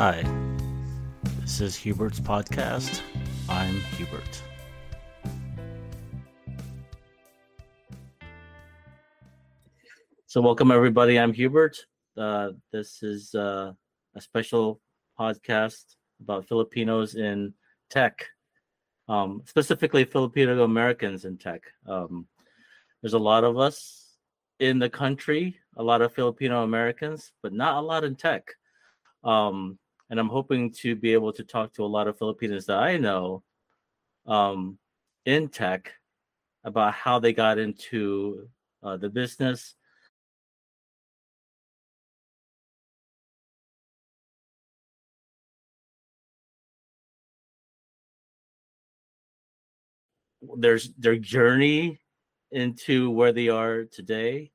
Hi, this is Hubert's podcast. I'm Hubert. So, welcome everybody. I'm Hubert. Uh, this is uh, a special podcast about Filipinos in tech, um, specifically Filipino Americans in tech. Um, there's a lot of us in the country, a lot of Filipino Americans, but not a lot in tech. Um, and I'm hoping to be able to talk to a lot of Filipinos that I know um, in tech about how they got into uh, the business. There's their journey into where they are today.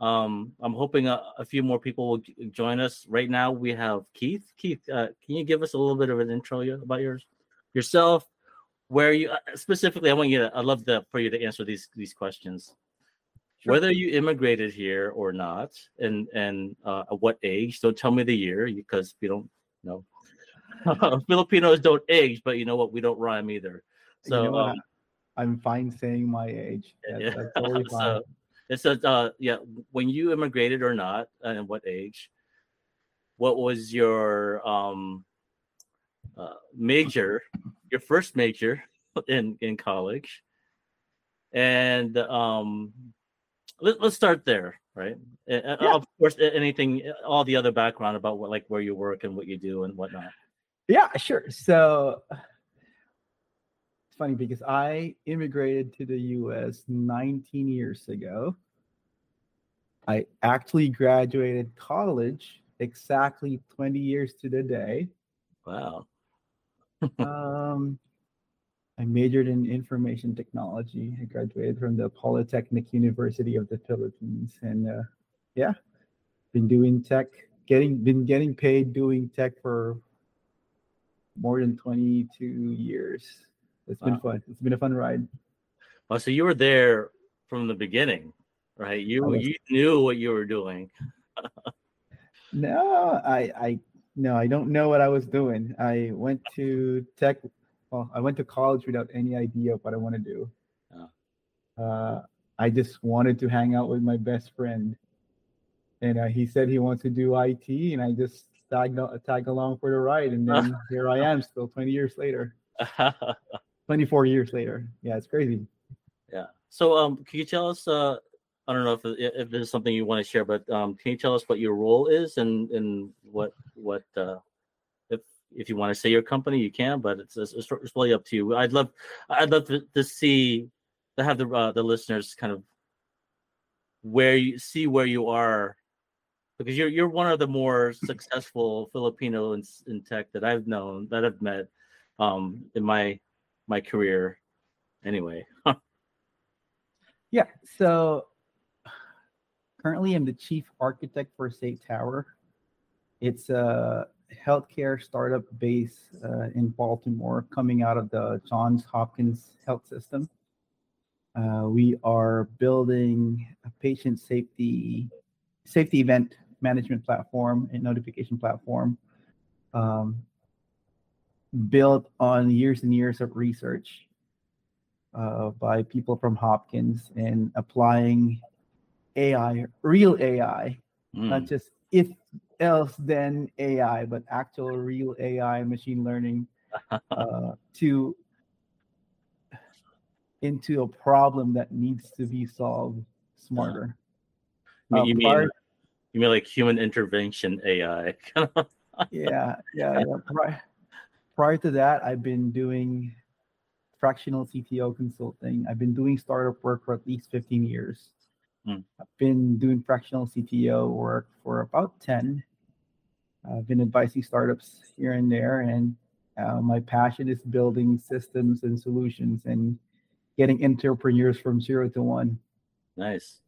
Um, I'm hoping a, a, few more people will join us. Right now, we have Keith. Keith, uh, can you give us a little bit of an intro about yours, yourself? Where you uh, specifically? I want you to. I love the for you to answer these these questions. Sure. Whether you immigrated here or not, and and uh, at what age? Don't tell me the year because we don't know. Filipinos don't age, but you know what? We don't rhyme either. So you know um, I'm fine saying my age. That's, yeah. that's totally fine. so, it says, uh, yeah, when you immigrated or not, and what age? What was your um, uh, major, your first major in in college? And um, let, us start there, right? Yeah. Of course, anything, all the other background about what, like, where you work and what you do and whatnot. Yeah, sure. So funny because I immigrated to the US 19 years ago. I actually graduated college exactly 20 years to the day. Wow. um, I majored in information technology. I graduated from the Polytechnic University of the Philippines, and uh, yeah, been doing tech, getting been getting paid doing tech for more than 22 years. It's been fun. It's been a fun ride. Oh, so you were there from the beginning, right? You was, you knew what you were doing. no, I I no, I don't know what I was doing. I went to tech. Well, I went to college without any idea of what I want to do. Oh. Uh, I just wanted to hang out with my best friend, and uh, he said he wants to do IT, and I just tagged tag along for the ride, and then here I am, still 20 years later. 24 years later. Yeah, it's crazy. Yeah. So, um, can you tell us? Uh, I don't know if if this is something you want to share, but um, can you tell us what your role is and and what what uh, if if you want to say your company, you can, but it's it's, it's really up to you. I'd love I'd love to, to see to have the uh, the listeners kind of where you see where you are because you're you're one of the more successful Filipino in, in tech that I've known that I've met um, in my my career anyway. yeah. So currently I'm the chief architect for Safe Tower. It's a healthcare startup base uh, in Baltimore coming out of the Johns Hopkins health system. Uh, we are building a patient safety safety event management platform and notification platform um, built on years and years of research uh, by people from Hopkins and applying AI, real AI, mm. not just if else then AI, but actual real AI machine learning uh, to into a problem that needs to be solved smarter. Uh, you, mean, part, you mean like human intervention AI? yeah, yeah. yeah prior to that, I've been doing fractional CTO consulting. I've been doing startup work for at least 15 years. Mm. I've been doing fractional CTO work for about 10. I've been advising startups here and there, and uh, my passion is building systems and solutions and getting entrepreneurs from zero to one. Nice.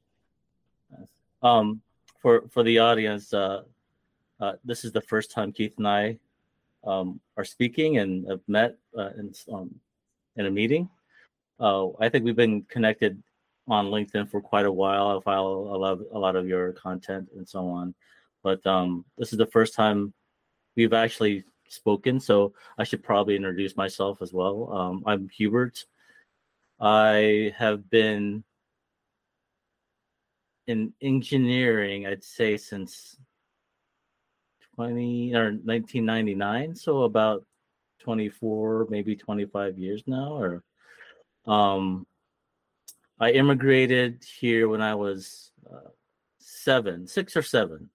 nice. Um, for for the audience, uh, uh, this is the first time Keith and I um, are speaking and have met uh, in, um, in a meeting. Uh, I think we've been connected on LinkedIn for quite a while. I follow a lot, a lot of your content and so on, but um, this is the first time we've actually spoken, so I should probably introduce myself as well. Um, I'm Hubert. I have been in engineering, I'd say, since 20 or 1999, so about 24, maybe 25 years now. Or um, I immigrated here when I was uh, seven, six or seven.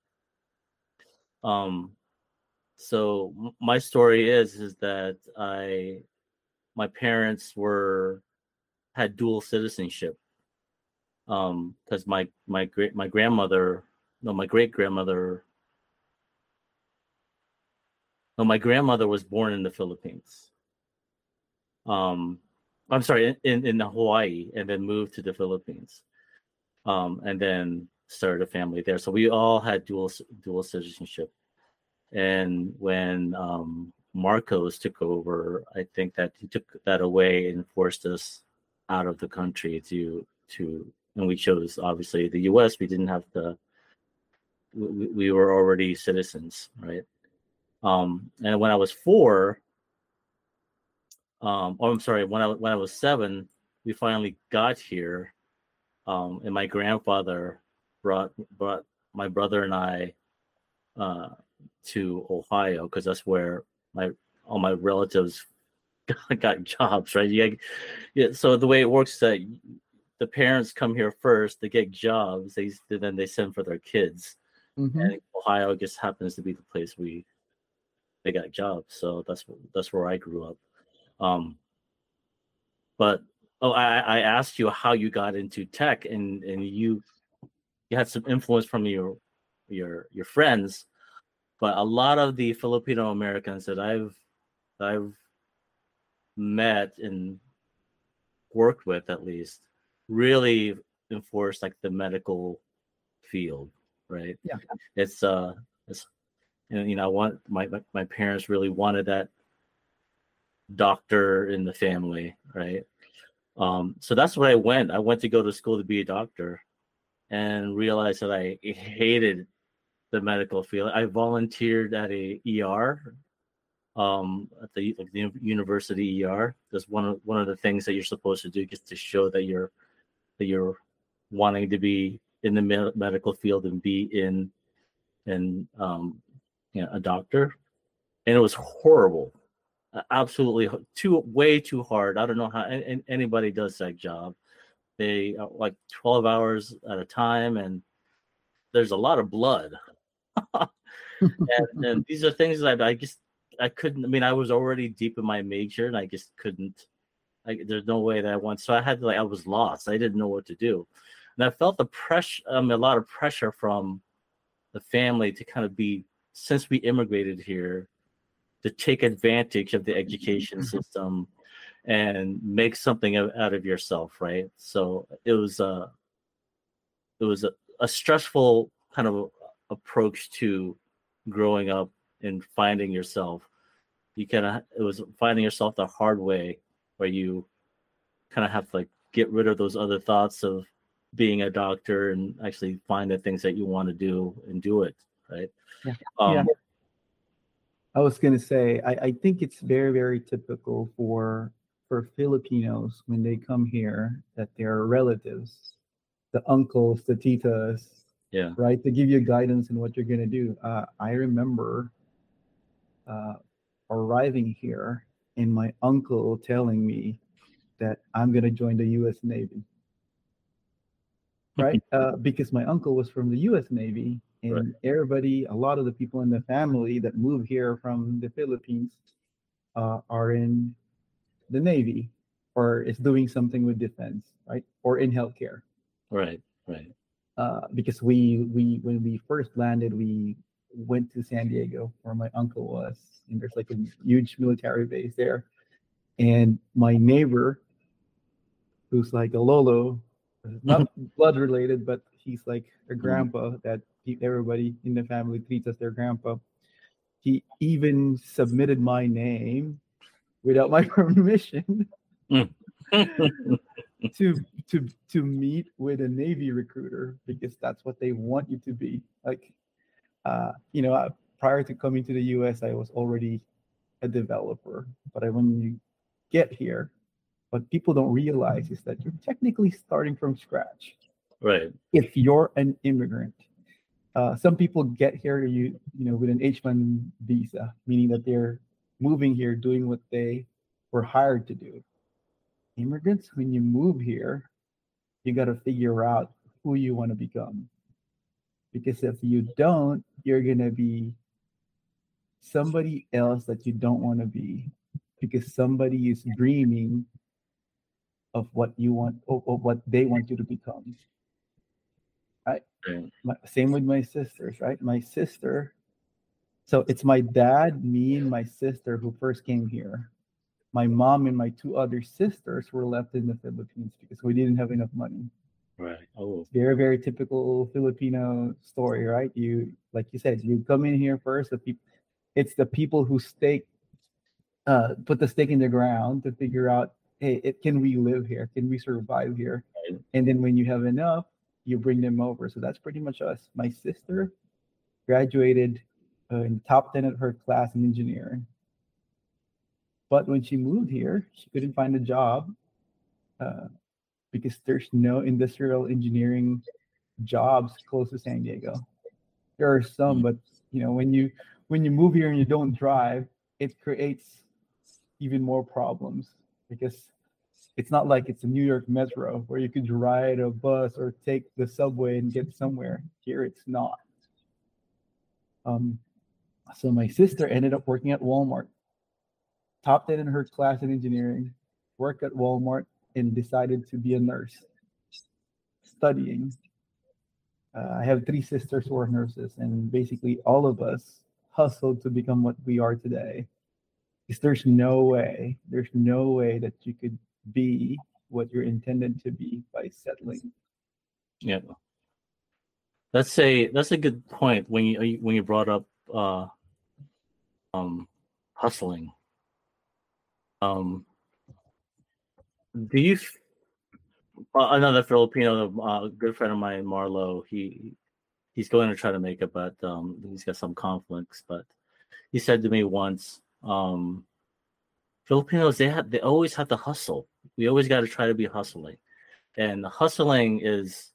Um, so my story is is that I, my parents were had dual citizenship. Um, because my my great my grandmother, no, my great grandmother no, my grandmother was born in the Philippines. Um, I'm sorry, in, in Hawaii, and then moved to the Philippines, um, and then started a family there. So we all had dual dual citizenship. And when um, Marcos took over, I think that he took that away and forced us out of the country to to, and we chose obviously the U.S. We didn't have to. We, we were already citizens, right? Um, and when I was four, um, oh, I'm sorry, when I when I was seven, we finally got here, um, and my grandfather brought brought my brother and I uh, to Ohio because that's where my all my relatives got, got jobs, right? Yeah, yeah. So the way it works is that the parents come here first, they get jobs, they then they send for their kids. Mm-hmm. And Ohio just happens to be the place we they got jobs. So that's that's where I grew up. Um, but oh, I, I asked you how you got into tech, and and you you had some influence from your your your friends, but a lot of the Filipino Americans that I've that I've met and worked with at least really enforce like the medical field right yeah it's uh it's and you know, I want my my parents really wanted that doctor in the family, right? Um, so that's what I went. I went to go to school to be a doctor, and realized that I hated the medical field. I volunteered at a ER, um, at the, like the university ER. That's one of one of the things that you're supposed to do, just to show that you're that you're wanting to be in the medical field and be in and um, you know, a doctor, and it was horrible, absolutely too way too hard. I don't know how anybody does that job. They uh, like twelve hours at a time, and there's a lot of blood. and, and these are things that I just I couldn't. I mean, I was already deep in my major, and I just couldn't. Like, there's no way that I went. So I had to like I was lost. I didn't know what to do, and I felt the pressure. Um, a lot of pressure from the family to kind of be since we immigrated here to take advantage of the education mm-hmm. system and make something out of yourself right? So it was a it was a, a stressful kind of approach to growing up and finding yourself. You kind of it was finding yourself the hard way where you kind of have to like get rid of those other thoughts of being a doctor and actually find the things that you want to do and do it right? Yeah. Um, yeah. I was gonna say, I, I think it's very, very typical for for Filipinos when they come here that their relatives, the uncles, the titas, yeah, right, to give you guidance in what you're gonna do. Uh, I remember uh, arriving here and my uncle telling me that I'm gonna join the U.S. Navy, right? uh, because my uncle was from the U.S. Navy and right. everybody, a lot of the people in the family that move here from the Philippines uh, are in the Navy or is doing something with defense, right? Or in healthcare. Right, right. Uh, because we we when we first landed, we went to San Diego where my uncle was, and there's like a huge military base there. And my neighbor, who's like a Lolo, not blood related, but he's like a mm-hmm. grandpa that everybody in the family treats as their grandpa. He even submitted my name without my permission to to to meet with a Navy recruiter because that's what they want you to be. Like, uh, you know, I, prior to coming to the US, I was already a developer. But I, when you get here, what people don't realize is that you're technically starting from scratch. Right. If you're an immigrant, uh, some people get here, you you know, with an H-1 visa, meaning that they're moving here, doing what they were hired to do. Immigrants, when you move here, you got to figure out who you want to become. Because if you don't, you're gonna be somebody else that you don't want to be because somebody is dreaming of what you want of what they want you to become right Right. my, same with my sisters right my sister so it's my dad me and my sister who first came here my mom and my two other sisters were left in the philippines because we didn't have enough money Right. Oh. very very typical filipino story right you like you said you come in here first the people it's the people who stake uh put the stake in the ground to figure out hey it, can we live here can we survive here Right. and then when you have enough you bring them over. So that's pretty much us. My sister graduated uh, in the top 10 of her class in engineering. But when she moved here she couldn't find a job uh, because there's no industrial engineering jobs close to san diego. There are some but you know when you when you move here and you don't drive it creates even more problems because it's not like it's a New York Metro where you could ride a bus or take the subway and get somewhere. Here it's not. Um, so my sister ended up working at Walmart, top 10 in her class in engineering, worked at Walmart, and decided to be a nurse, studying. Uh, I have three sisters who are nurses, and basically all of us hustled to become what we are today. Because there's no way, there's no way that you could be what you're intended to be by settling. Yeah. That's a that's a good point when you when you brought up uh um hustling. Um do you f- uh, another Filipino uh, good friend of mine Marlo he he's going to try to make it but um he's got some conflicts but he said to me once um Filipinos they have they always have to hustle. We always got to try to be hustling. And hustling is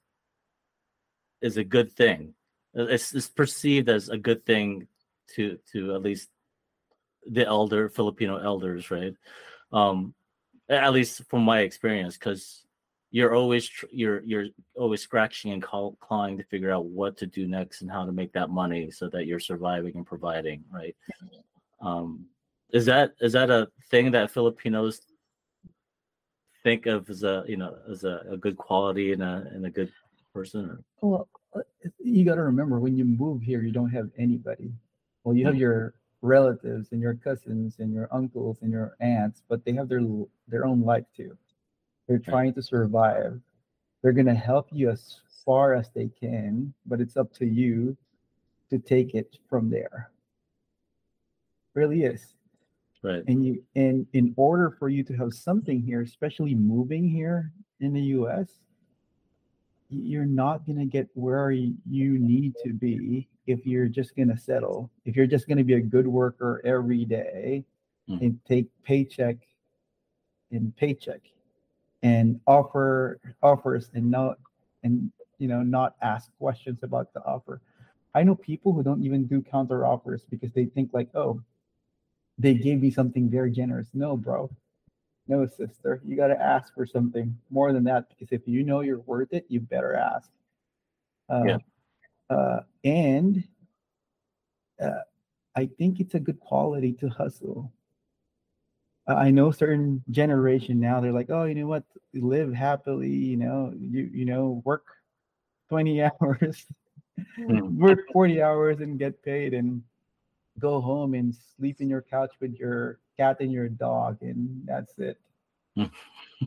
is a good thing. It's, it's perceived as a good thing to to at least the elder Filipino elders, right? Um, at least from my experience, because you're always tr- you're you're always scratching and call, clawing to figure out what to do next and how to make that money so that you're surviving and providing, right? Um, is that is that a thing that Filipinos think of as a you know as a, a good quality and a and a good person? Or? Well, you got to remember when you move here, you don't have anybody. Well, you have mm. your relatives and your cousins and your uncles and your aunts, but they have their their own life too. They're trying to survive. They're gonna help you as far as they can, but it's up to you to take it from there. Really is. Right. and you and in order for you to have something here especially moving here in the us you're not going to get where you need to be if you're just going to settle if you're just going to be a good worker every day Mhm. and take paycheck and paycheck and offer offers and not and you know not ask questions about the offer i know people who don't even do counter offers because they think like oh they gave me something very generous. No, bro. No, sister. You got to ask for something more than that because if you know you're worth it, you better ask. Uh, Yeah. Uh, and uh, I think it's a good quality to hustle. I know certain generation now they're like, oh, you know what? Live happily. You know, you you know, work twenty hours, Mm. work forty hours, and get paid and go home and sleep in your couch with your cat and your dog and that's it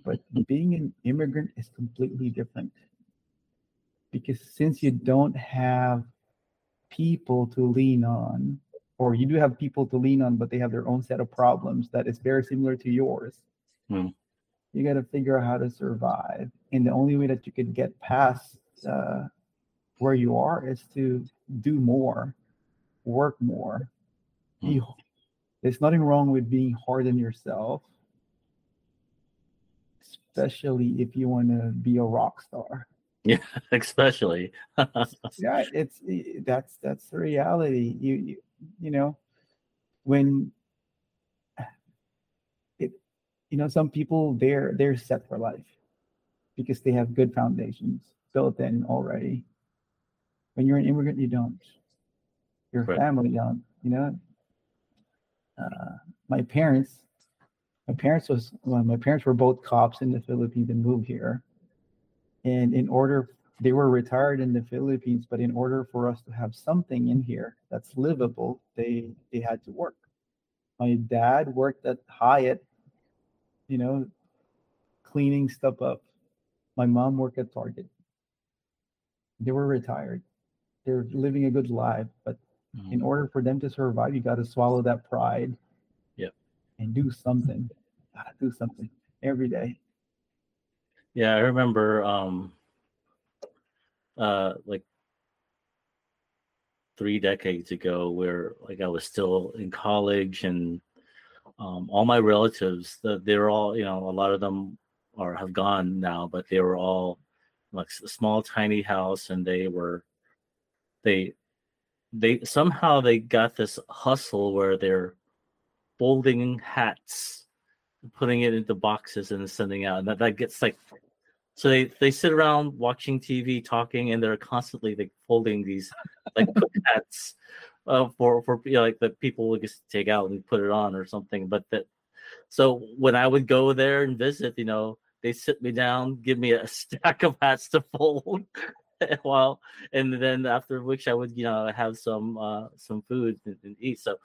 but being an immigrant is completely different because since you don't have people to lean on or you do have people to lean on but they have their own set of problems that is very similar to yours Mm. you got to figure out how to survive and the only way that you could get past uh, where you are is to do more work more. Be, mm-hmm. there's nothing wrong with being hard on yourself, especially if you want to be a rock star. Yeah, especially. yeah, it's that's that's the reality. You you, you know when it you know some people they're they're set for life because they have good foundations built in already. When you're an immigrant, you don't. Your right. family don't. You know, uh, my parents, my parents was well, my parents were both cops in the Philippines and moved here, and in order they were retired in the Philippines, but in order for us to have something in here that's livable, they they had to work. My dad worked at Hyatt, you know, cleaning stuff up. My mom worked at Target. They were retired. They're living a good life, but mm-hmm. in order for them to survive, you got to swallow that pride. Yep. And do something. Gotta do something every day. Yeah, I remember um uh like three decades ago where like I was still in college and um, all my relatives they're all you know a lot of them are have gone now but they were all like a small tiny house and they were they they somehow they got this hustle where they're folding hats putting it into boxes and sending out and that, that gets like so they they sit around watching TV, talking, and they're constantly like folding these like hats uh, for for you know, like the people would just take out and put it on or something. But that so when I would go there and visit, you know, they sit me down, give me a stack of hats to fold. while and then after which I would you know have some uh some food and, and eat. So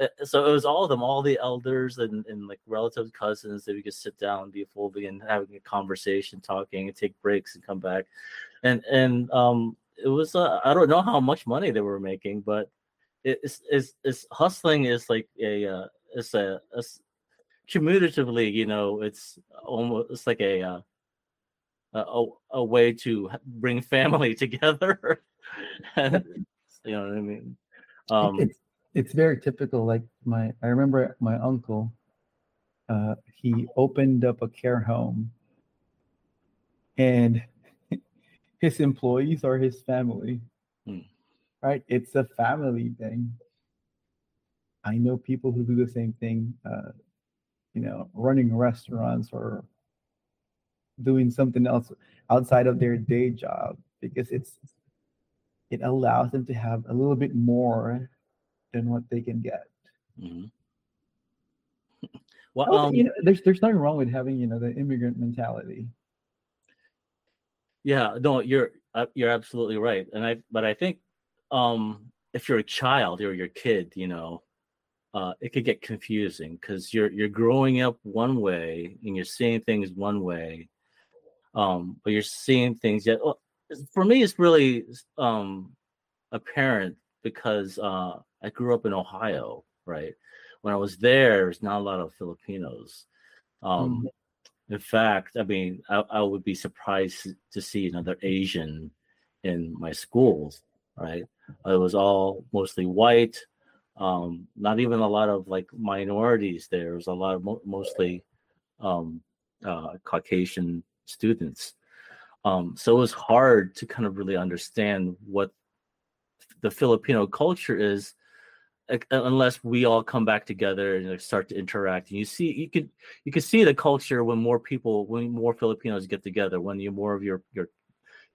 uh, so it was all of them, all the elders and, and like relatives, cousins that we could sit down, and be full, and having a conversation, talking, and take breaks and come back, and and um, it was uh, I don't know how much money they were making, but it's it's, it's hustling is like a uh, it's a, a cumulatively, you know, it's almost it's like a uh, a, a way to bring family together. and, you know what I mean? Um, it's it's very typical. Like my, I remember my uncle. Uh, he opened up a care home, and his employees are his family. Hmm. Right? It's a family thing. I know people who do the same thing. Uh, you know, running restaurants or doing something else outside of their day job because it's it allows them to have a little bit more than what they can get. Mm-hmm. Well, um, you know, there's there's nothing wrong with having you know the immigrant mentality. Yeah, no, you're uh, you're absolutely right, and I but I think um if you're a child or your kid, you know, uh, it could get confusing because you're you're growing up one way and you're seeing things one way, um, but you're seeing things yet. Well, for me, it's really um apparent because uh, I grew up in Ohio, right? When I was there, there's not a lot of Filipinos. Um, mm-hmm. In fact, I mean, I, I, would be surprised to see another Asian in my schools, right? It was all mostly white, um, not even a lot of like minorities there. It was a lot of mo- mostly um, uh, Caucasian students. Um, so it was hard to kind of really understand what the Filipino culture is unless we all come back together and start to interact. And you see you could you can see the culture when more people when more filipinos get together when you more of your your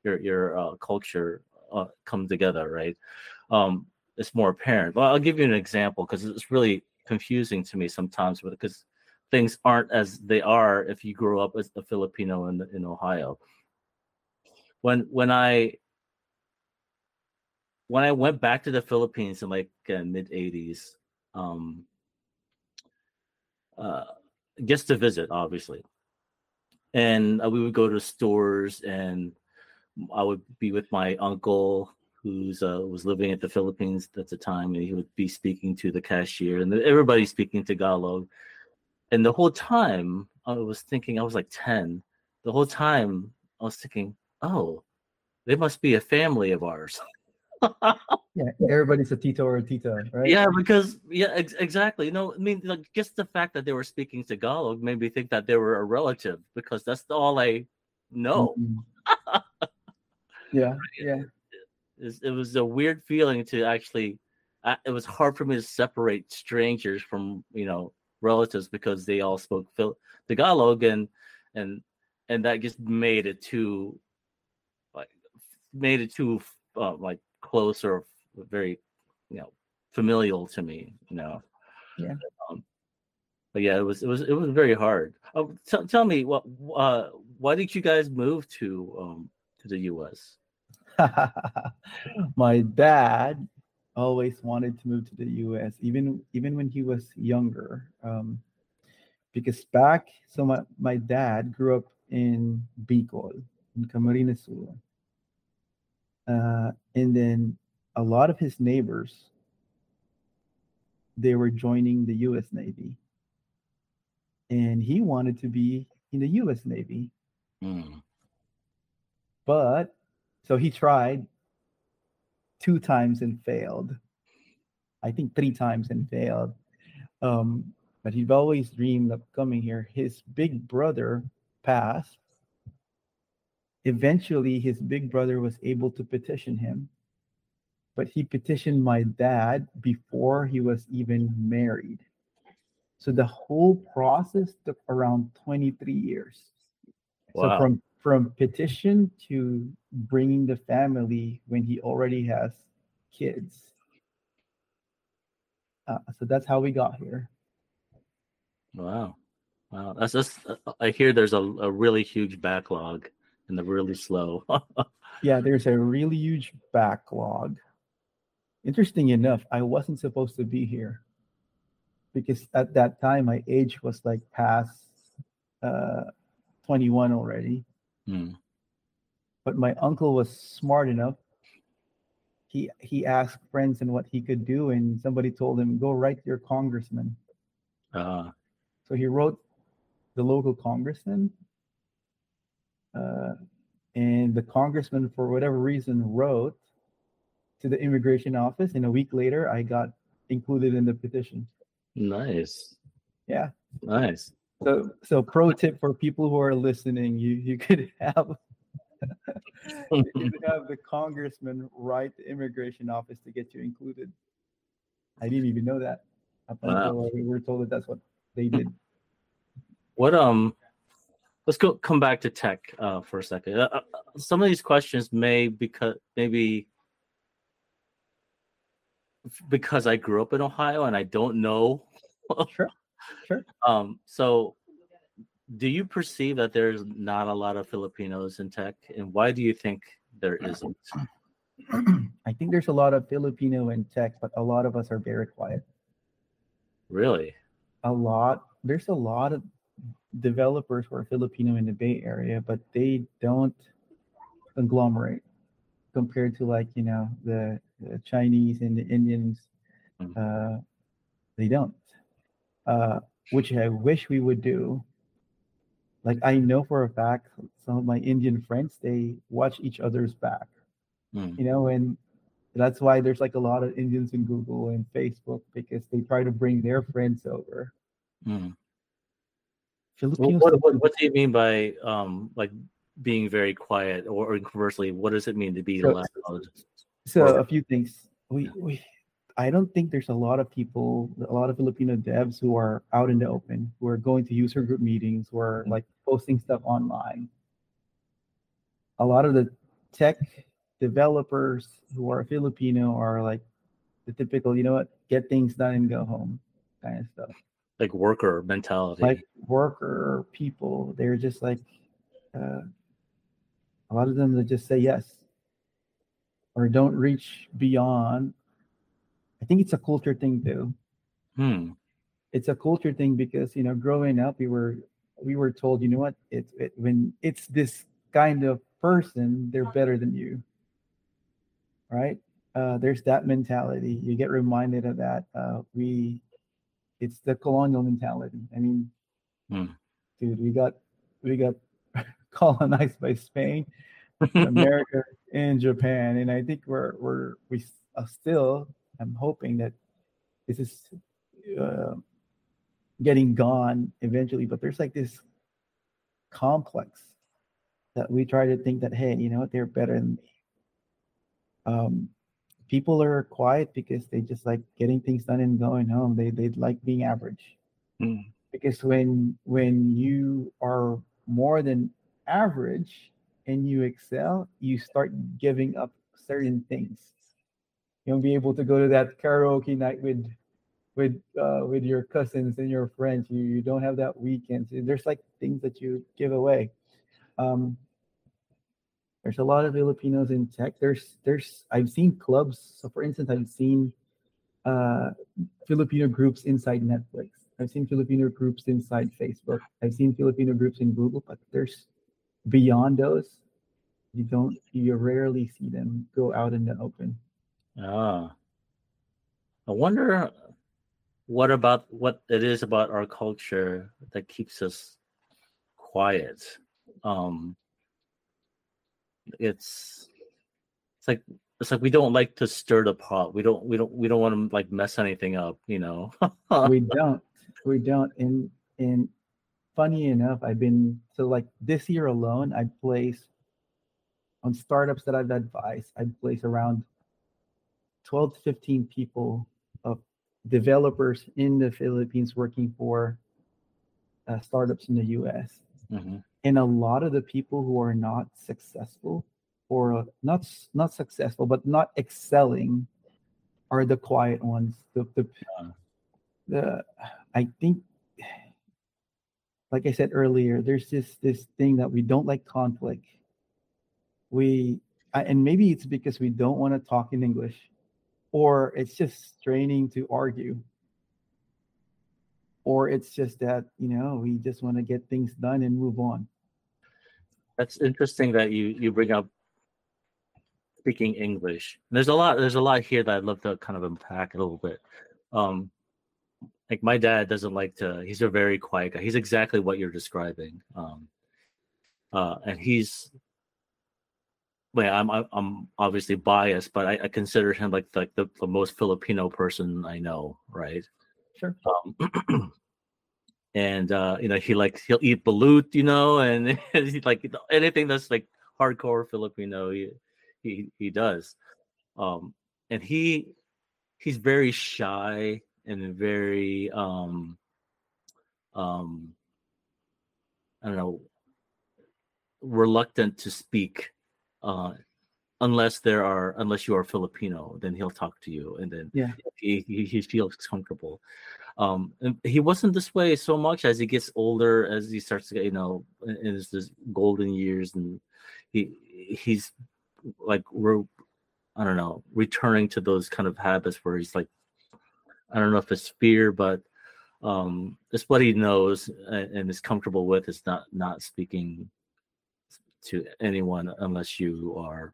your your uh, culture uh, come together right? Um it's more apparent. Well i'll give you an example because it's really confusing to me sometimes because things aren't as they are if you grow up as a filipino in in ohio when when i when I went back to the Philippines in like uh, mid '80s, um, uh, just to visit, obviously, and uh, we would go to stores, and I would be with my uncle who's uh, was living at the Philippines at the time, and he would be speaking to the cashier, and everybody speaking to Tagalog. And the whole time, I was thinking, I was like ten. The whole time, I was thinking, oh, they must be a family of ours. yeah, everybody's a Tito or a Tito, right? Yeah, because yeah, ex- exactly. No, I mean, like, just the fact that they were speaking Tagalog made me think that they were a relative because that's all I know. Mhm. yeah, yeah. It's- It was a weird feeling to actually. I it was hard for me to separate strangers from you know relatives because they all spoke Phil- Tagalog and and and that just made it too like made it too uh, like close or very you know familial to me you know? Yeah. um, but yeah it was it was it was very hard. Oh, tell tell me what uh why did you guys move to um to the us my dad always wanted to move to the US, even even when he was younger. Um, because back, so my, my dad grew up in Bicol, in Camarines Sur. Uh, and then a lot of his neighbors, they were joining the US Navy. And he wanted to be in the US Navy. Hmm. But so he tried two times and failed. I think three times and failed. Um, but he'd always dreamed of coming here. His big brother passed. Eventually, his big brother was able to petition him, but he petitioned my dad before he was even married. So the whole process took around 23 years. So Wow. from from petition to bringing the family when he already has kids. Uh, so that's how we got here. Wow. Wow. That's just, I hear there's a, a really huge backlog and they're really slow. Yeah, there's a really huge backlog. Interesting enough, I wasn't supposed to be here because at that time my age was like past uh, 21 already. Hmm. But my uncle was smart enough. He he asked friends and what he could do, and somebody told him, "Go write your congressman." Uh, So he wrote the local congressman, uh, and the congressman, for whatever reason, wrote to the immigration office. And a week later, I got included in the petition. nice. Yeah. Nice. So, so pro tip for people who are listening: you you could have you could have the congressman write the immigration office to get you included. I didn't even know that. Wow. we were told that that's what they did. What um let's go come back to tech uh for a second. Uh, uh, some of these questions may because maybe because I grew up in Ohio and I don't know. Sure, sure. Um so do you perceive that there's not a lot of Filipinos in tech and why do you think there isn't? I think there's a lot of Filipino in tech, but a lot of us are very quiet. Really? A lot. There's a lot of developers who are Filipino in the Bay Area, but they don't conglomerate compared to like you know the, the Chinese and the Indians. Mhm. Uh, they don't, uh, which I wish we would do. Like I know for a fact, some of my Indian friends they watch each other's back Hmm. you know, and that's why there's like a lot of Indians in Google and Facebook because they try to bring their friends over. Hmm. Well, what, what, what do you mean by um like being very quiet or, or conversely what does it mean to be So- loud so or- a few things. We we I don't think there's a lot of people, a lot of Filipino devs who are out in the open, who are going to user group meetings, who are like posting stuff online. A lot of the tech developers who are Filipino are like the typical, you know what, get things done and go home kind of stuff. like worker mentality like worker people they're just like uh, a lot of them that just say yes or don't reach beyond i think it's a culture thing too hmm. it's a culture thing because you know growing up we were we were told you know what it's it, when it's this kind of person they're better than you right uh, there's that mentality you get reminded of that uh, we it's the colonial mentality i mean Hmm. dude we got we got colonized by spain america in Japan, and I think we're we're we are still. I'm hoping that this is uh, getting gone eventually, but there's like this complex that we try to think that hey, you know what, they're better than me. Um, people are quiet because they just like getting things done and going home. They they like being average. Mm. Because when when you are more than average and you excel, you start giving up certain things. You won't be able to go to that karaoke night with with uh, with your cousins and your friends. You, you don't have that weekend. There's like things that you give away. Um, there's a lot of Filipinos in tech. There's there's I've seen clubs. So for instance, I've seen uh, Filipino groups inside Netflix. I've seen Filipino groups inside Facebook. I've seen Filipino groups in Google, but there's beyond those, you don't you rarely see them go out in the open. Ah. I wonder what about what it is about our culture that keeps us quiet. Um it's it's like it's like we don't like to stir the pot. We don't we don't we don't want to like mess anything up, you know. we don't. We don't. And and funny enough, I've been so like this year alone, I placed on startups that I've advised, I place around 12 to 15 people of developers in the Philippines working for uh, startups in the US. Mm-hmm. And a lot of the people who are not successful or not not successful but not excelling are the quiet ones. The the, the I think like I said earlier, there's this this thing that we don't like conflict. We and maybe it's because we don't want to talk in English, or it's just straining to argue, or it's just that you know we just want to get things done and move on. That's interesting that you you bring up speaking English. There's a lot. There's a lot here that I'd love to kind of unpack a little bit. Um, like my dad doesn't like to. He's a very quiet guy. He's exactly what you're describing. Um, uh, and he's well, I'm I'm obviously biased, but I, I consider him like like the, the most Filipino person I know, right? Sure. Um, and uh, you know he like he'll eat balut, you know, and he like anything that's like hardcore Filipino, he he he does. Um, and he he's very shy and very um um I don't know reluctant to speak uh unless there are unless you are Filipino, then he'll talk to you and then yeah. he, he, he feels comfortable. Um and he wasn't this way so much as he gets older as he starts to get you know in his, golden years and he he's like we're i don't know returning to those kind of habits where he's like i don't know if it's fear but um it's what he knows and, and is comfortable with is not not speaking to anyone unless you are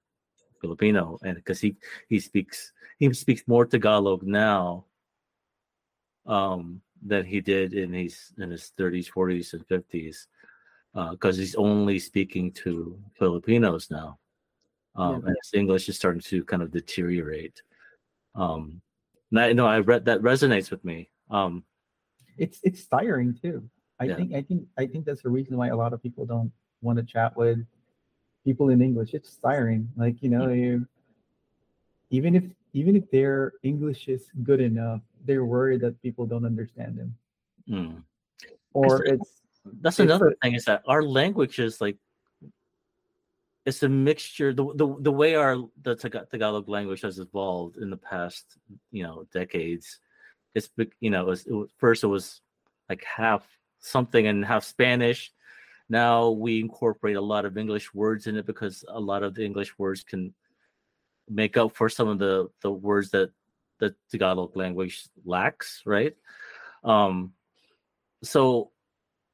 filipino and because he he speaks he speaks more tagalog now um, than he did in his in his 30s, 40s, and 50s, because uh, he's only speaking to Filipinos now, um, yeah. and his English is starting to kind of deteriorate. Um, and I know I read that resonates with me. Um, it's it's tiring too. I yeah. think I think I think that's the reason why a lot of people don't want to chat with people in English. It's tiring. Like you know, you even if even if their English is good enough, they're worried that people don't understand them. Mm. Or it's that's it's another thing is that our language is like it's a mixture the, the the way our the Tagalog language has evolved in the past you know decades it's you know it was, it was, first it was like half something and half Spanish now we incorporate a lot of English words in it because a lot of the English words can make up for some of the the words that the Tagalog language lacks, right? Um, so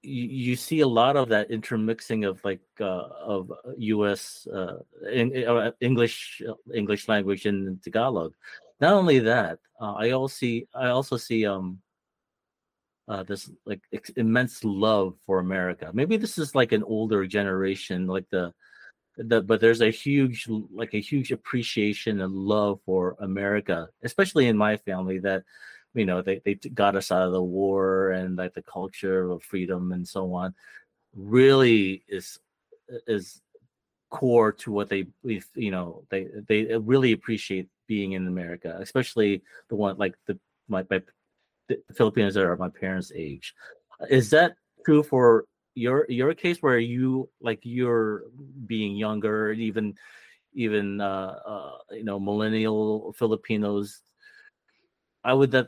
you, you see a lot of that intermixing of like uh, of U.S. Uh, in, uh, English English language and Tagalog. Not only that, uh, I also see I also see um uh, this like ex- immense love for America. Maybe this is like an older generation, like the the, but there's a huge like a huge appreciation and love for America, especially in my family that you know they, they got us out of the war and like the culture of freedom and so on really is is core to what they you know they they really appreciate being in America, especially the one like the my, my Filipinos that are my parents' age. Is that true for your your case where you like you're being younger, even even uh, uh you know millennial Filipinos? I would that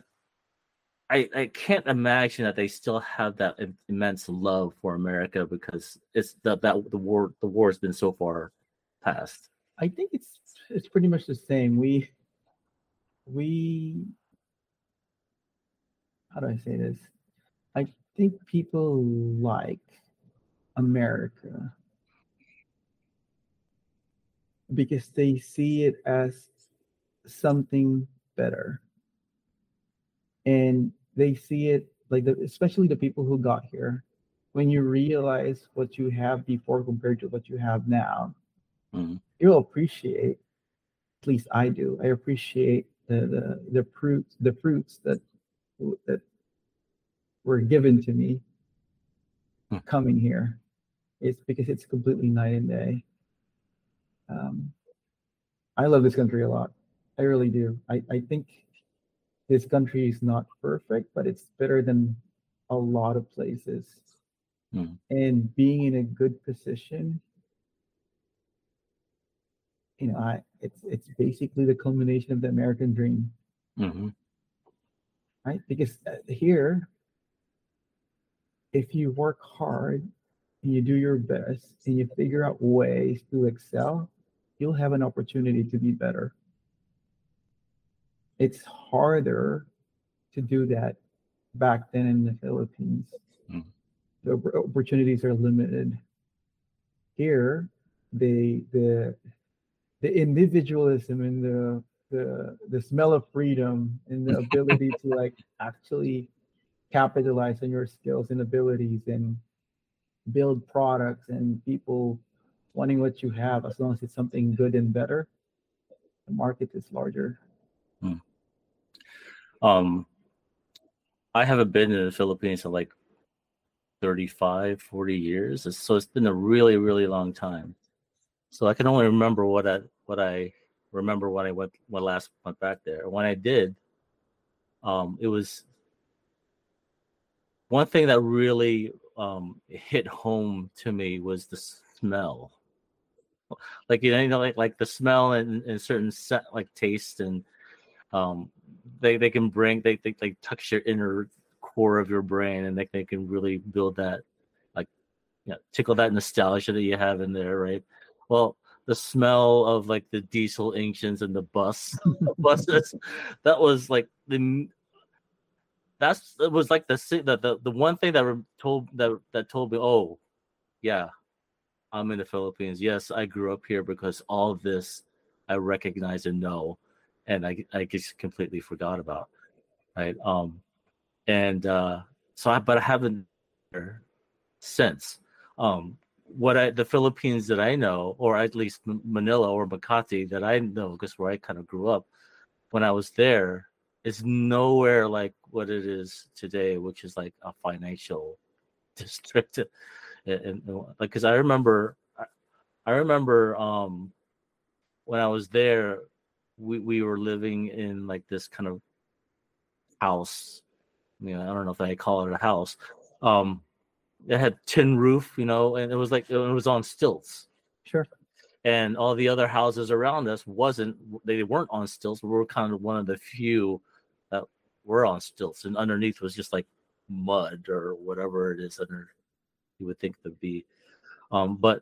I, I can't imagine that they still have that immense love for America because it's that that the war the war has been so far past. I think it's it's pretty much the same. We we how do I say this? I think people like America because they see it as something better. And they see it like the, especially the people who got here when you realize what you have before compared to what you have now mm-hmm. you'll appreciate at least i do i appreciate the the, the fruits the fruits that that were given to me mm-hmm. coming here it's because it's completely night and day um, i love this country a lot i really do i i think this country is not perfect, but it's better than a lot of places. Mm. And being in a good position, you know, I it's it's basically the culmination of the American dream. Mm-hmm. Right? Because uh, here, if you work hard and you do your best and you figure out ways to excel, you'll have an opportunity to be better it's harder to do that back then in the Philippines. Mm. The opportunities are limited. Here, the the the individualism and the the the smell of freedom and the ability to like actually capitalize on your skills and abilities and build products and people wanting what you have as long as it's something good and better the market is larger hmm. Um, I haven't been in the Philippines in like 35, 40 years. So it's been a really, really long time. So I can only remember what I what I remember when I went when last went back there. When I did, um, it was one thing that really um, hit home to me was the smell. Like you know, like like the smell and, and certain set like taste and um, they they can bring they they, they touch your inner core of your brain and they, they can really build that like you know, tickle that nostalgia that you have in there right well the smell of like the diesel engines and the bus buses that was like the that's it was like the the the, one thing that told that that told me oh yeah i'm in the philippines yes i grew up here because all of this i recognize and know and I I just completely forgot about, right? Um, and uh, so I but I haven't since. Um, what I the Philippines that I know, or at least Manila or Makati that I know, because where I kind of grew up, when I was there, is nowhere like what it is today, which is like a financial district. And, and like, because I remember, I, I remember um, when I was there, we, we were living in like this kind of house. You know, I don't know if I call it a house. Um, it had tin roof, you know, and it was like it was on stilts. Sure. And all the other houses around us wasn't they weren't on stilts. We were kind of one of the few that were on stilts, and underneath was just like mud or whatever it is under you would think to be. Um, but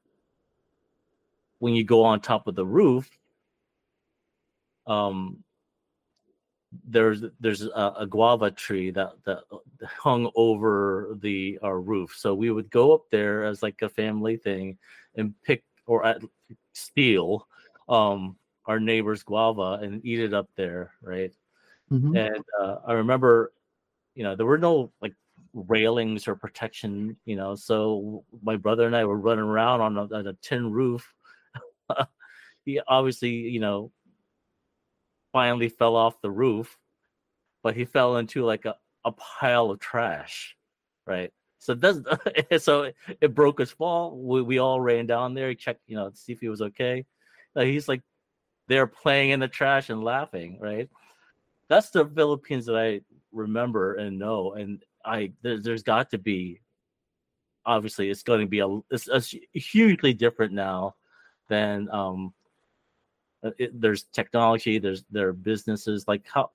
when you go on top of the roof, um, there's there's a, a, guava tree that that hung over the our roof. So we would go up there as like a family thing and pick or at, steal um, our neighbor's guava and eat it up there, right? Mm-hmm. And uh, I remember, you know, there were no like railings or protection, you know. So my brother and I were running around on a, on a tin roof he obviously, you know, finally fell off the roof, but he fell into like a, a pile of trash, right? So does so it broke his fall. We, we all ran down there, checked, you know, to see if he was okay. he's like they're playing in the trash and laughing, right? That's the Philippines that I remember and know. And I there, has got to be obviously it's going to be a it's, hugely different now than um it, there's technology there's there are businesses like how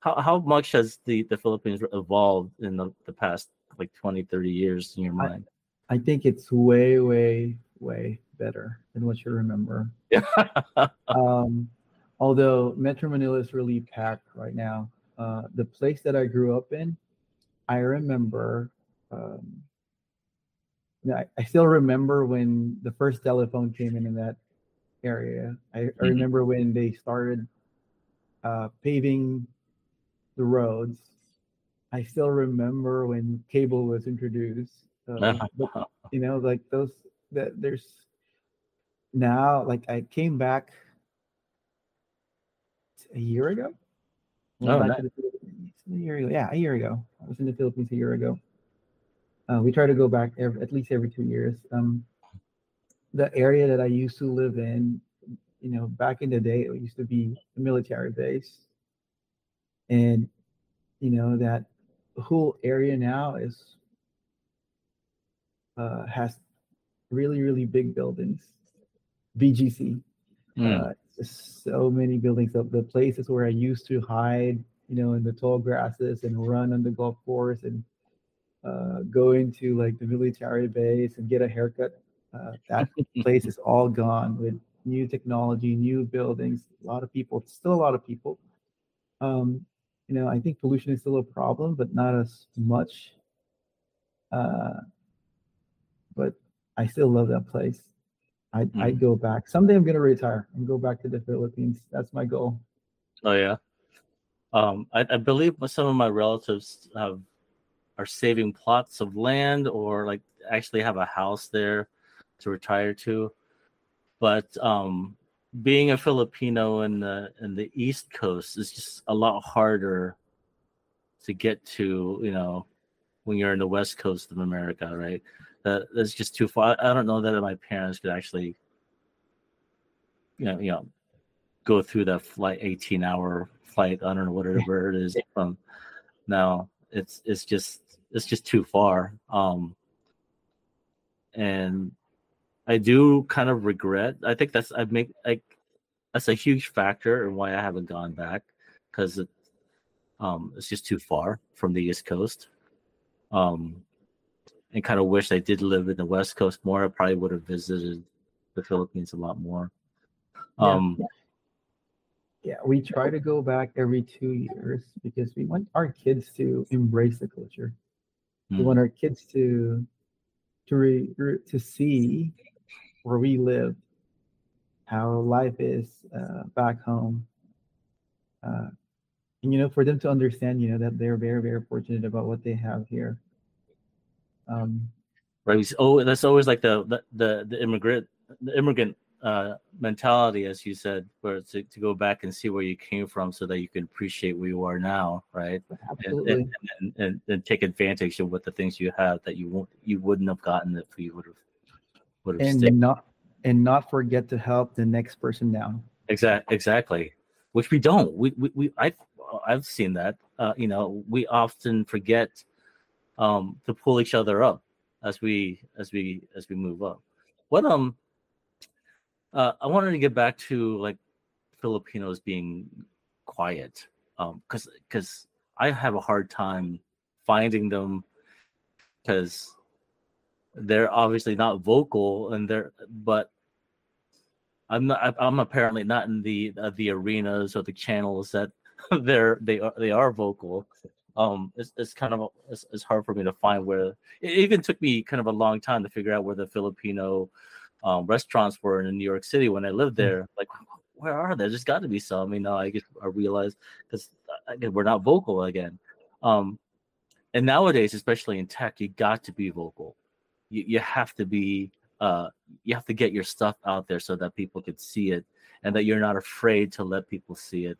how, how much has the the philippines evolved in the, the past like 20 30 years in your mind? I, I think it's way way way better than what you remember. Yeah um although metro manila is really packed right now uh the place that i grew up in i remember um I, I still remember when the first telephone came in in that area. I, mm-hmm. I remember when they started uh, paving the roads. I still remember when cable was introduced. Uh, but, you know, like those that there's now. Like I came back a year ago. Oh, nice. a year ago. Yeah, a year ago. I was in the Philippines a year ago. Uh, we try to go back every, at least every two years. Um, the area that I used to live in, you know, back in the day, it used to be a military base, and you know that whole area now is uh, has really really big buildings, BGC. Mm. Uh, so many buildings. Of the places where I used to hide, you know, in the tall grasses and run on the golf course and uh, go into like the military base and get a haircut. Uh, that place is all gone with new technology, new buildings, a lot of people, still a lot of people. Um, you know, I think pollution is still a problem, but not as much. Uh, but I still love that place. I mm. I go back someday. I'm gonna retire and go back to the Philippines. That's my goal. Oh yeah. Um, I, I believe some of my relatives have are saving plots of land or like actually have a house there to retire to. But um, being a Filipino in the in the East Coast is just a lot harder to get to. You know, when you're in the West Coast of America, right? That that's just too far. I don't know that my parents could actually, you know, you know, go through that flight, eighteen hour flight. I don't know whatever it is from. Now it's it's just it's just too far. Um, and I do kind of regret. I think that's I make like that's a huge factor in why I haven't gone back because it, um, it's just too far from the East Coast. Um, and kind of wish I did live in the West Coast more. I probably would have visited the Philippines a lot more. Um, yeah, yeah, we try to go back every two years because we want our kids to embrace the culture. Mm. We want our kids to to re, to see where we live, how life is uh, back home, uh, and you know, for them to understand, you know, that they're very very fortunate about what they have here. Um, right. Oh, that's always like the the the, the immigrant the immigrant uh, mentality, as you said, where to, to go back and see where you came from so that you can appreciate where you are now, right? Absolutely. And, and, and, and take advantage of what the things you have that you won't you wouldn't have gotten if you would have would have and stayed. not and not forget to help the next person down. Exactly, exactly. Which we don't. We we, we I've I've seen that. Uh, you know, we often forget um to pull each other up as we as we as we move up. What um uh, I wanted to get back to like Filipinos being quiet, um, because because I have a hard time finding them because they're obviously not vocal and they're but I'm not I'm apparently not in the uh, the arenas or the channels that they're they are they are vocal. Um, it's, it's kind of it's, it's hard for me to find where it even took me kind of a long time to figure out where the Filipino um, restaurants were in New York City when I lived mm. there. Like, where are there? There's got to be some. You know, I get I realize because we're not vocal again. Um, and nowadays, especially in tech, you got to be vocal. You you have to be uh, you have to get your stuff out there so that people could see it and that you're not afraid to let people see it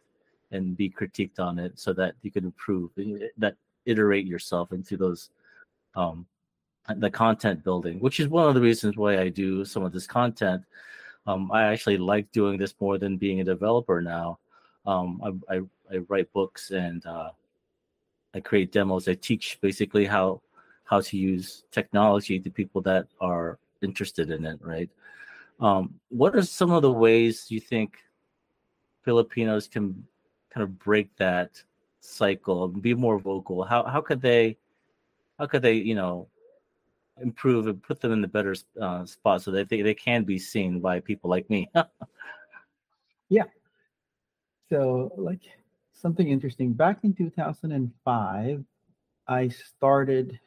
and be critiqued on it so that you can improve that iterate yourself into those um the content building which is one of the reasons why i do some of this content. Um i actually like doing this more than being a developer now. Um i i, I write books and uh i create demos. I teach basically how how to use technology to people that are interested in it right? Um what are some of the ways you think filipinos can kind of break that cycle and be more vocal? How how could they how could they you know improve and put them in the better uh, spot so that they, they can be seen by people like me? Yeah. So like something interesting. Back in 2005 i started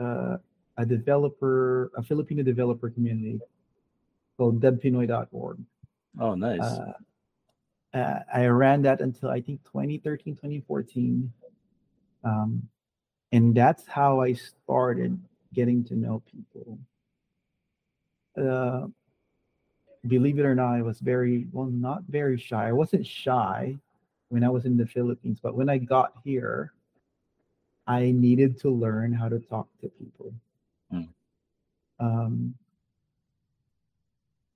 uh, a developer a filipino developer community called devpinoy.org oh nice uh, uh, I ran that until I think 2013, 2014. Um, and that's how I started getting to know people. Uh, believe it or not, I was very, well, not very shy. I wasn't shy when I was in the Philippines, but when I got here, I needed to learn how to talk to people. Mm. Um,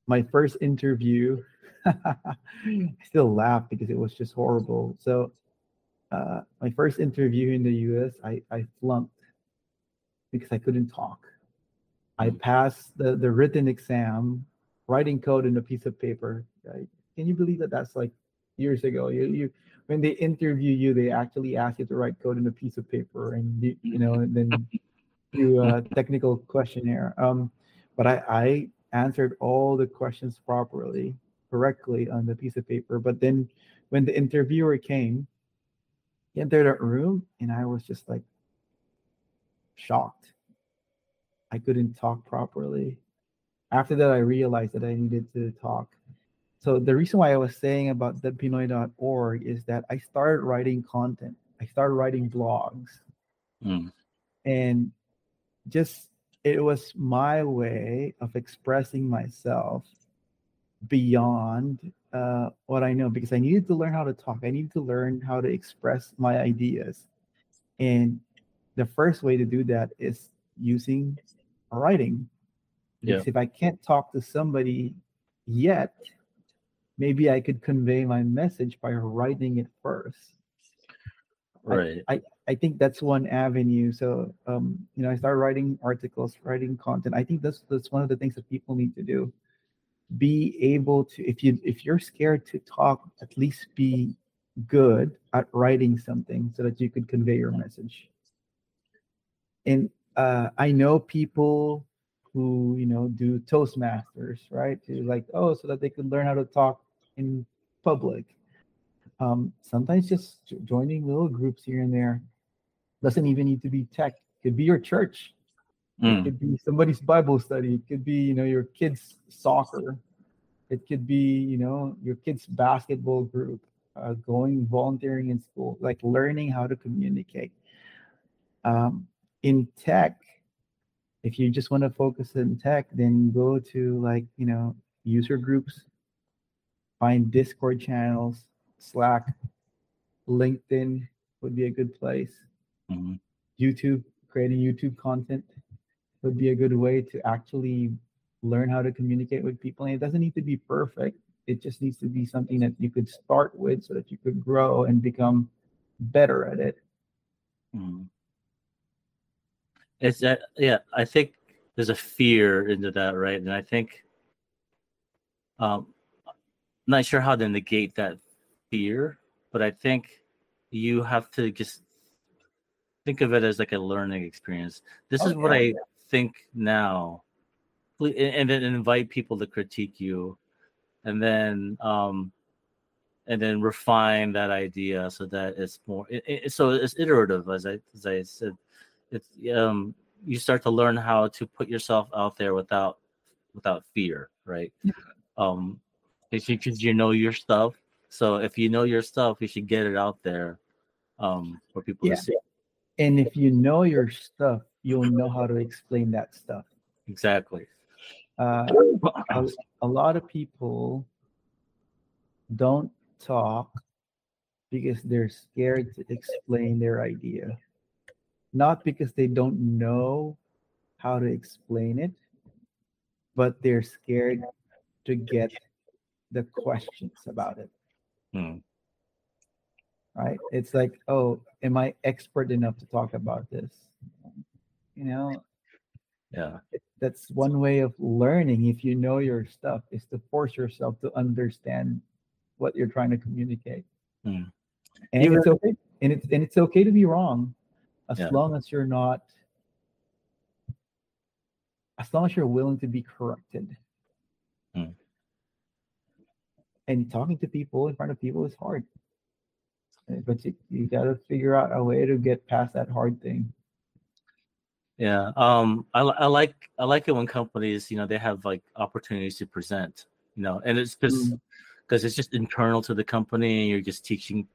my first interview I still laugh because it was just horrible. So, uh, my first interview in the US, I, I flunked because I couldn't talk. I mm. passed the, the written exam, writing code in a piece of paper. Right? Can you believe that that's like years ago? You, you when they interview you, they actually ask you to write code in a piece of paper, and you, you know, and then do a technical questionnaire. Um, but I, I answered all the questions properly correctly on the piece of paper. But then when the interviewer came, he entered that room and I was just like shocked. I couldn't talk properly. After that, I realized that I needed to talk. So the reason why I was saying about devpinoy.org is that I started writing content. I started writing blogs. Mm. And just it was my way of expressing myself beyond uh, what I know because I needed to learn how to talk. I needed to learn how to express my ideas. And the first way to do that is using writing. Because if I can't talk to somebody yet, maybe I could convey my message by writing it first. Right. I, I, I think that's one avenue. So um, you know, I start writing articles, writing content. I think that's that's one of the things that people need to do be able to if you if you're scared to talk at least be good at writing something so that you could convey your message and uh, i know people who you know do toastmasters right to like oh so that they could learn how to talk in public um, sometimes just joining little groups here and there doesn't even need to be tech it could be your church Mm. It could be somebody's Bible study. It could be, you know, your kids' soccer. It could be, you know, your kids' basketball group, uh, going volunteering in school, like learning how to communicate. Um, in tech, if you just want to focus in tech, then go to like, you know, user groups, find Discord channels, Slack, LinkedIn would be a good place. Mm-hmm. YouTube, creating YouTube content would be a good way to actually learn how to communicate with people. And it doesn't need to be perfect. It just needs to be something that you could start with so that you could grow and become better at it. Mm. It's that, yeah, I think there's a fear into that, right? And I think, um, not sure how to negate that fear, but I think you have to just think of it as like a learning experience. This oh, is what I think now and then invite people to critique you and then um and then refine that idea so that it's more it, it, so it's iterative as i as i said it's um you start to learn how to put yourself out there without without fear right yeah. um because you know your stuff so if you know your stuff you should get it out there um for people yeah. to see and if you know your stuff you'll know how to explain that stuff. Exactly. uh, a, a lot of people don't talk because they're scared to explain their idea, not because they don't know how to explain it, but they're scared to get the questions about it. Hmm. Right? It's like, oh, am I expert enough to talk about this? You know, Yeah. that's one way of learning if you know your stuff is to force yourself to understand what you're trying to communicate Hmm. and Even- it's okay and it's and it's okay to be wrong as Yeah. long as you're not as long as you're willing to be corrected Hmm. And talking to people in front of people is hard Uh, but you, you got to figure out a way to get past that hard thing Yeah. Um, I, I like I like it when companies, you know, they have like opportunities to present, you know, and it's just Mm. because it's just internal to the company and you're just teaching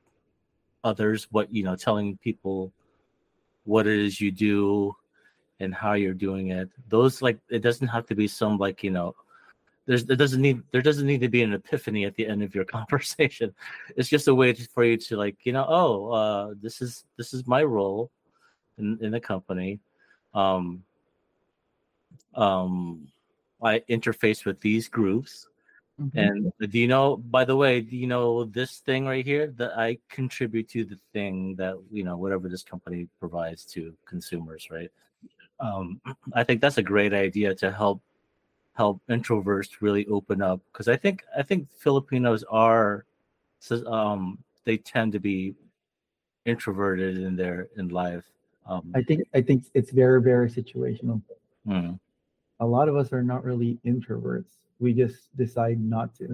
others what, you know, telling people what it is you do and how you're doing it. Those like it doesn't have to be some like, you know, there's there doesn't need there doesn't need to be an epiphany at the end of your conversation. It's just a way to, for you to like, you know, oh, uh, this is this is my role in, in the company um, um, I interface with these groups. Mhm. And do you know, by the way, do you know this thing right here that I contribute to the thing that, you know, whatever this company provides to consumers, right? Um, I think that's a great idea to help help introverts really open up because I think I think Filipinos are um they tend to be introverted in their in life. Um, i think i think it's very very situational hmm. a lot of us are not really introverts. We just decide not to.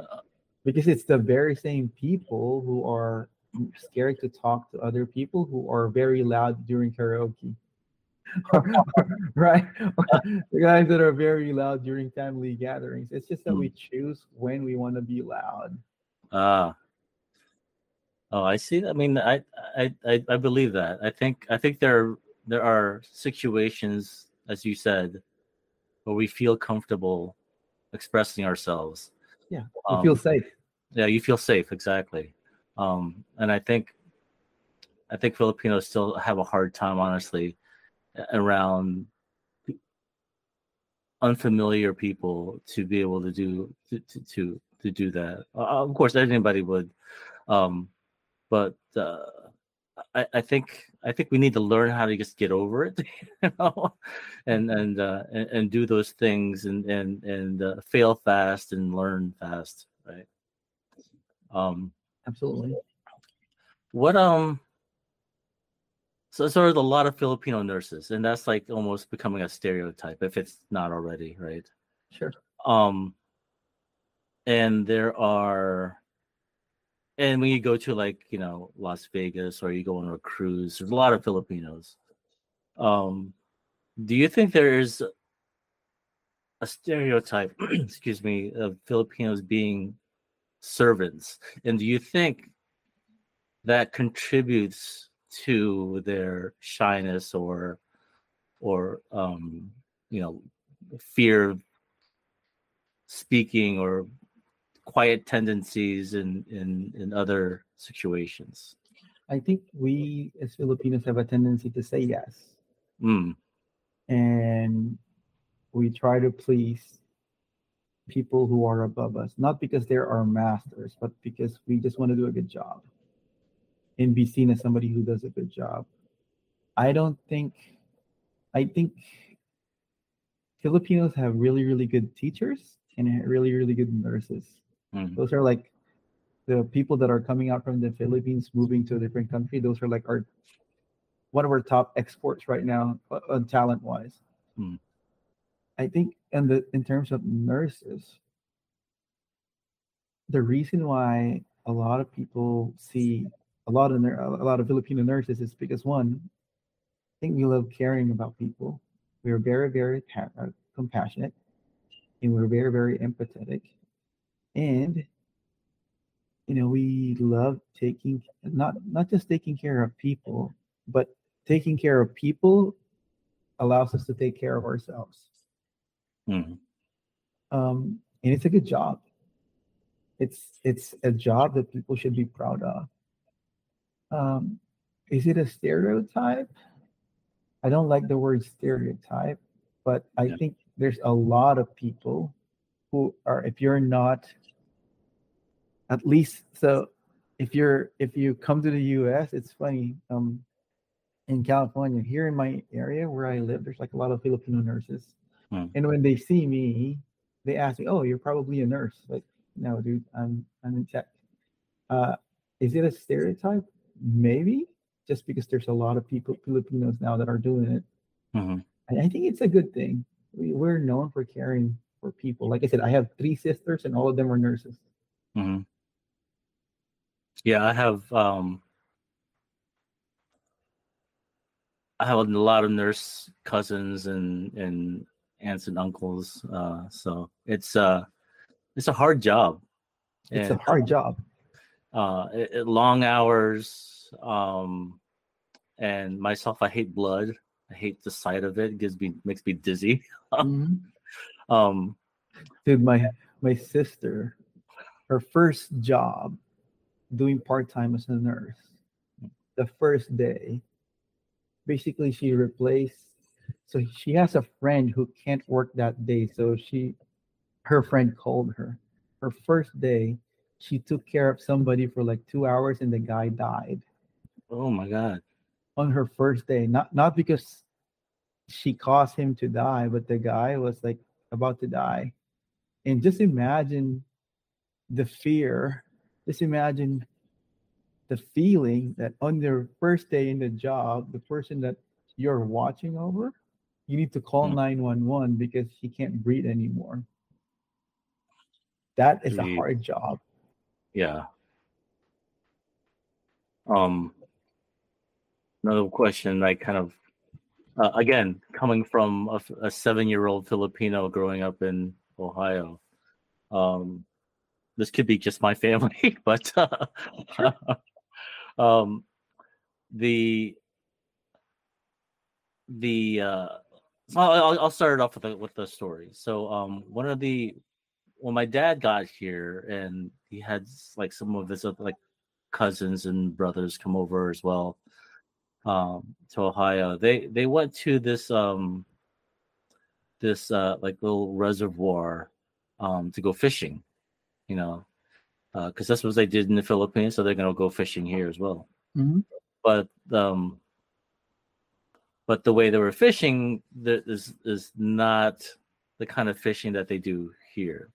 Uh, Because it's the very same people who are scared to talk to other people who are very loud during karaoke. right? the guys that are very loud during family gatherings. It's just that we choose when we want to be loud. Ah. Oh, I see. I mean, I, I, I, I believe that. I think, I think there, there are situations, as you said, where we feel comfortable expressing ourselves. Yeah, Um, feel safe. yeah, you feel safe, exactly. Um, and I think, I think Filipinos still have a hard time, honestly, around unfamiliar people to be able to do to to to, to do that. Uh, of course, anybody would, um, but uh, I, I think I think we need to learn how to just get over it, you know, and and uh, and, and do those things and and and uh, fail fast and learn fast, right? Um, Absolutely. what um so there's a lot of filipino nurses and that's like almost becoming a stereotype if it's not already right? Sure. um and there are and when you go to like you know las vegas or you go on a cruise there's a lot of filipinos. Um do you think there is a stereotype excuse me of filipinos being servants? And do you think that contributes to their shyness or or um you know fear of speaking or quiet tendencies in in in other situations? I think we as Filipinos have a tendency to say yes. mm, and we try to please people who are above us, not because they're our masters, but because we just want to do a good job and be seen as somebody who does a good job. I don't think, I think Filipinos have really, really good teachers and really, really good nurses. mm, Those are like the people that are coming out from the Philippines, moving to a different country. Those are like our one of our top exports right now, uh, talent wise. Hmm. I think, in the in terms of nurses, the reason why a lot of people see a lot of a lot of Filipino nurses is because one, I think we love caring about people. We are very, very uh, compassionate, and we're very, very empathetic, and you know we love taking not not just taking care of people but taking care of people allows us to take care of ourselves Mhm. um, and it's a good job. It's it's a job that people should be proud of. Um, is it a stereotype? I don't like the word stereotype, but I Yeah. think there's a lot of people who are if you're not at least so if you're if you come to the US, it's funny. Um in California, here in my area where I live, there's like a lot of Filipino nurses. Hmm. And when they see me, they ask me, "Oh, you're probably a nurse." Like, no, dude, I'm I'm in tech. Uh, is it a stereotype? Maybe, just because there's a lot of people Filipinos now that are doing it. Mhm. And I think it's a good thing. We, we're known for caring for people. Like I said, I have three sisters, and all of them are nurses. Mhm. Yeah, I have um I have a lot of nurse cousins and and aunts and uncles. Uh so it's uh it's a hard job. It's And, a hard job. Uh it, it- long hours um and myself I hate blood. I hate the sight of it. It gives me makes me dizzy. Mhm. Um Dude, my my sister, her first job doing part-time as a nurse, the first day, basically she replaced so she has a friend who can't work that day. So she her friend called her. Her first day, she took care of somebody for like two hours and the guy died oh my god. on her first day. Not not because she caused him to die, but the guy was like about to die. And just imagine the fear. Just imagine the feeling that on their first day in the job, the person that you're watching over, you need to call Hmm. 911 because he can't breathe anymore. That is a hard job. Yeah. Um, another question, I kind of, uh, again, coming from a seven-year-old Filipino growing up in Ohio, um, this could be just my family, but uh, um, the the uh, I'll, I'll- I'll start it off with the, with the story. So, um, one of the when my dad got here and he had like some of his other, like cousins and brothers come over as well um to ohio. They they went to this um this uh like little reservoir um to go fishing you know because that's what they did in the philippines so they're gonna go fishing here as well. Mhm. but um but the way they were fishing is is not the kind of fishing that they do here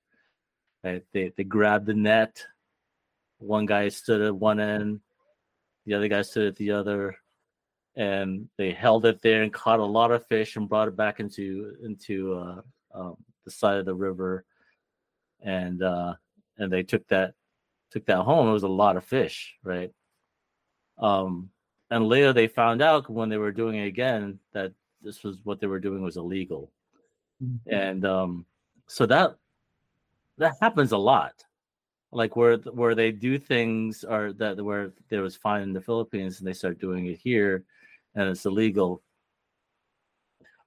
right? They they grab the net. One guy stood at one end the other guy stood at the other and they held it there and caught a lot of fish and brought it back into into uh, um, the side of the river. And uh and they took that took that home. It was a lot of fish right? Um and later they found out when they were doing it again that this was what they were doing was illegal. Mhm. and um so that that happens a lot. Like where where they do things or that where there was fine in the philippines and they start doing it here and it's illegal.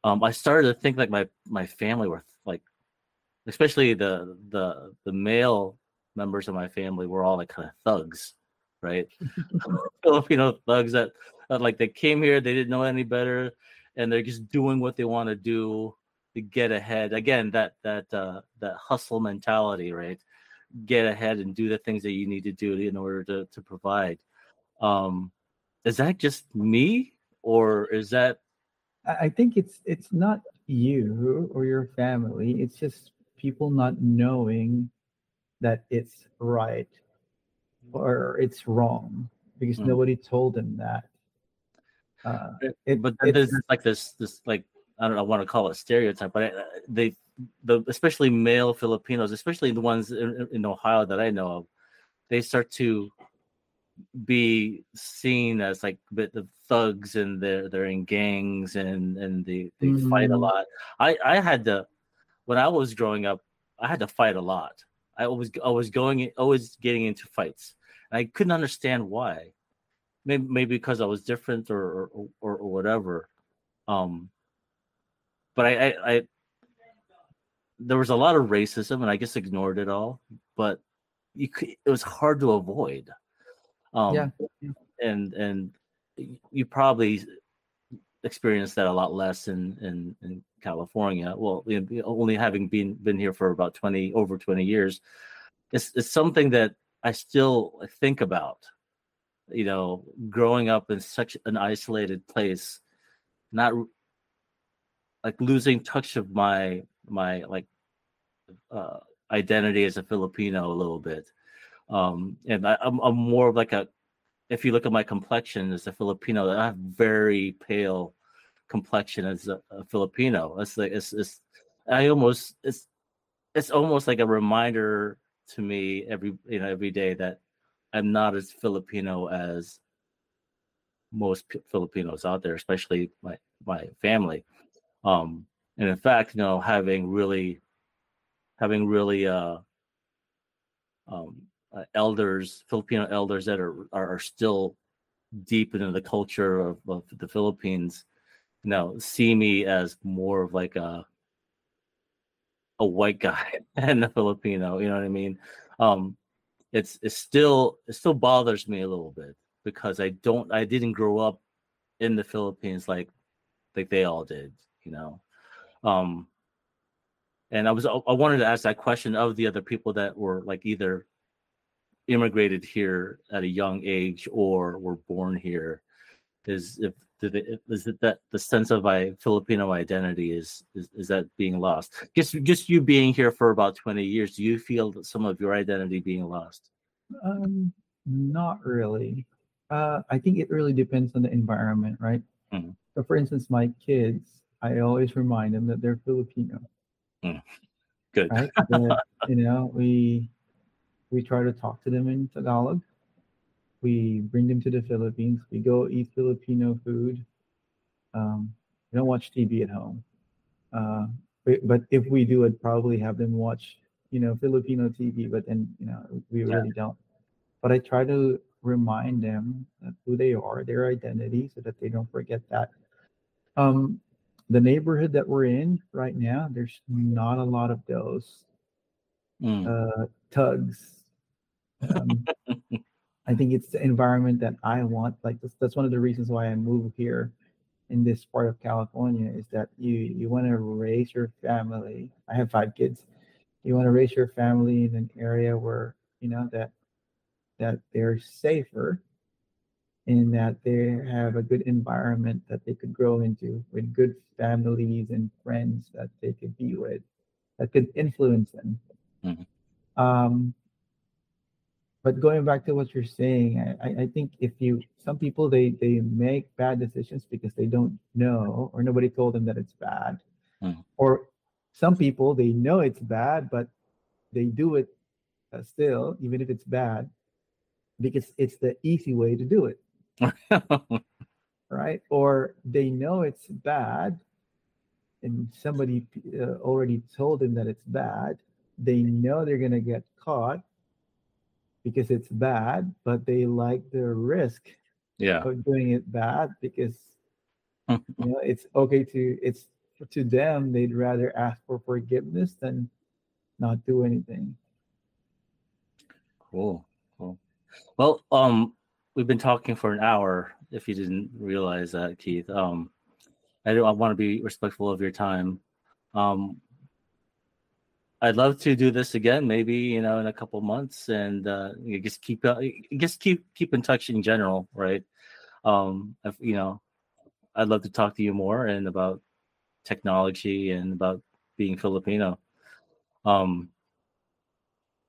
Um i started to think like my my family were like especially the the the male members of my family were all like kind of thugs right? Filipino thugs that, that like they came here they didn't know any better and they're just doing what they want to do get ahead again that that uh that hustle mentality right get ahead and do the things that you need to do in order to to provide um is that just me or is that I think it's it's not you or your family. It's just people not knowing that it's right or it's wrong because Mm. nobody told them that. Uh, it- but there's like this this like I don't know, I want to call it stereotype, but uh, they the especially male Filipinos, especially the ones in, in Ohio that I know of, they start to be seen as like bit of thugs and they're they're in gangs and and they they fight a Mhm. lot. I I had to when I was growing up, I had to fight a lot. I was I was going always getting into fights. And I couldn't understand why. Maybe maybe because I was different or or, or, or whatever. Um, but I, I I there was a lot of racism, and I just ignored it all. But you could, it was hard to avoid. Um, Yeah. and and you probably experienced that a lot less in in, in California. Well, you know, only having been been here for about twenty over twenty years, it's it's something that I still think about. You know, growing up in such an isolated place, not like losing touch of my my like uh, identity as a Filipino a little bit. Um, and I, I'm, I'm more of like a, if you look at my complexion as a Filipino, I have very pale complexion as a, a Filipino. It's like, it's, it's, I almost, it's, it's almost like a reminder to me every, you know, every day that I'm not as Filipino as most P- Filipinos out there, especially my, my family. Um, and in fact, you know, having really, having really, uh, um, uh, elders, Filipino elders that are, are still deep into the culture of, of the Philippines, you know, see me as more of like a a white guy and a Filipino. You know what I mean? Um, it's it's still it still bothers me a little bit because I don't I didn't grow up in the Philippines like like they all did. You know, um, and I was I wanted to ask that question of the other people that were like either immigrated here at a young age or were born here is if did it, is it that the sense of my Filipino identity is, is is that being lost? Just just you being here for about twenty years, do you feel that some of your identity being lost? Um, not really. Uh, I think it really depends on the environment, right? Mhm. So, for instance, my kids, I always remind them that they're Filipino, Good. right? That, you know, we we try to talk to them in Tagalog. We bring them to the Philippines. We go eat Filipino food. Um, we don't watch TV at home. Uh, but, but if we do, I'd probably have them watch, you know, Filipino TV. But then, you know, we Yeah. really don't. But I try to remind them who they are, their identity, so that they don't forget that. Um, the neighborhood that we're in right now, there's not a lot of those Mm, uh, tugs. Um, I think it's the environment that I want. Like that's, that's one of the reasons why I moved here in this part of California is that you you want to raise your family. I have five kids. You want to raise your family in an area where you know that that they're safer and that they have a good environment that they could grow into with good families and friends that they could be with that could influence them. Mhm. Um, but going back to what you're saying, I, I- think if you some people they they make bad decisions because they don't know or nobody told them that it's bad, Mhm. or some people they know it's bad but they do it uh, still even if it's bad because it's the easy way to do it right? Or they know it's bad, and somebody uh, already told them that it's bad. They know they're gonna get caught because it's bad, but they like the risk yeah. of doing it bad because you know it's okay to it's to them they'd rather ask for forgiveness than not do anything. Cool. Cool. Well, um, we've been talking for an hour. If you didn't realize that, Keith, um, I do. I want to be respectful of your time. Um, I'd love to do this again, maybe you know, in a couple months, and uh, you just keep uh, just keep keep in touch in general, right? Um, if, you know, I'd love to talk to you more and about technology and about being Filipino. Um,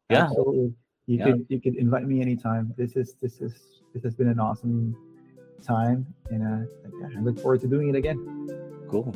yeah, Absolutely. You Yeah. could you could invite me anytime. This is this is this has been an awesome time, and uh, I look forward to doing it again. cool.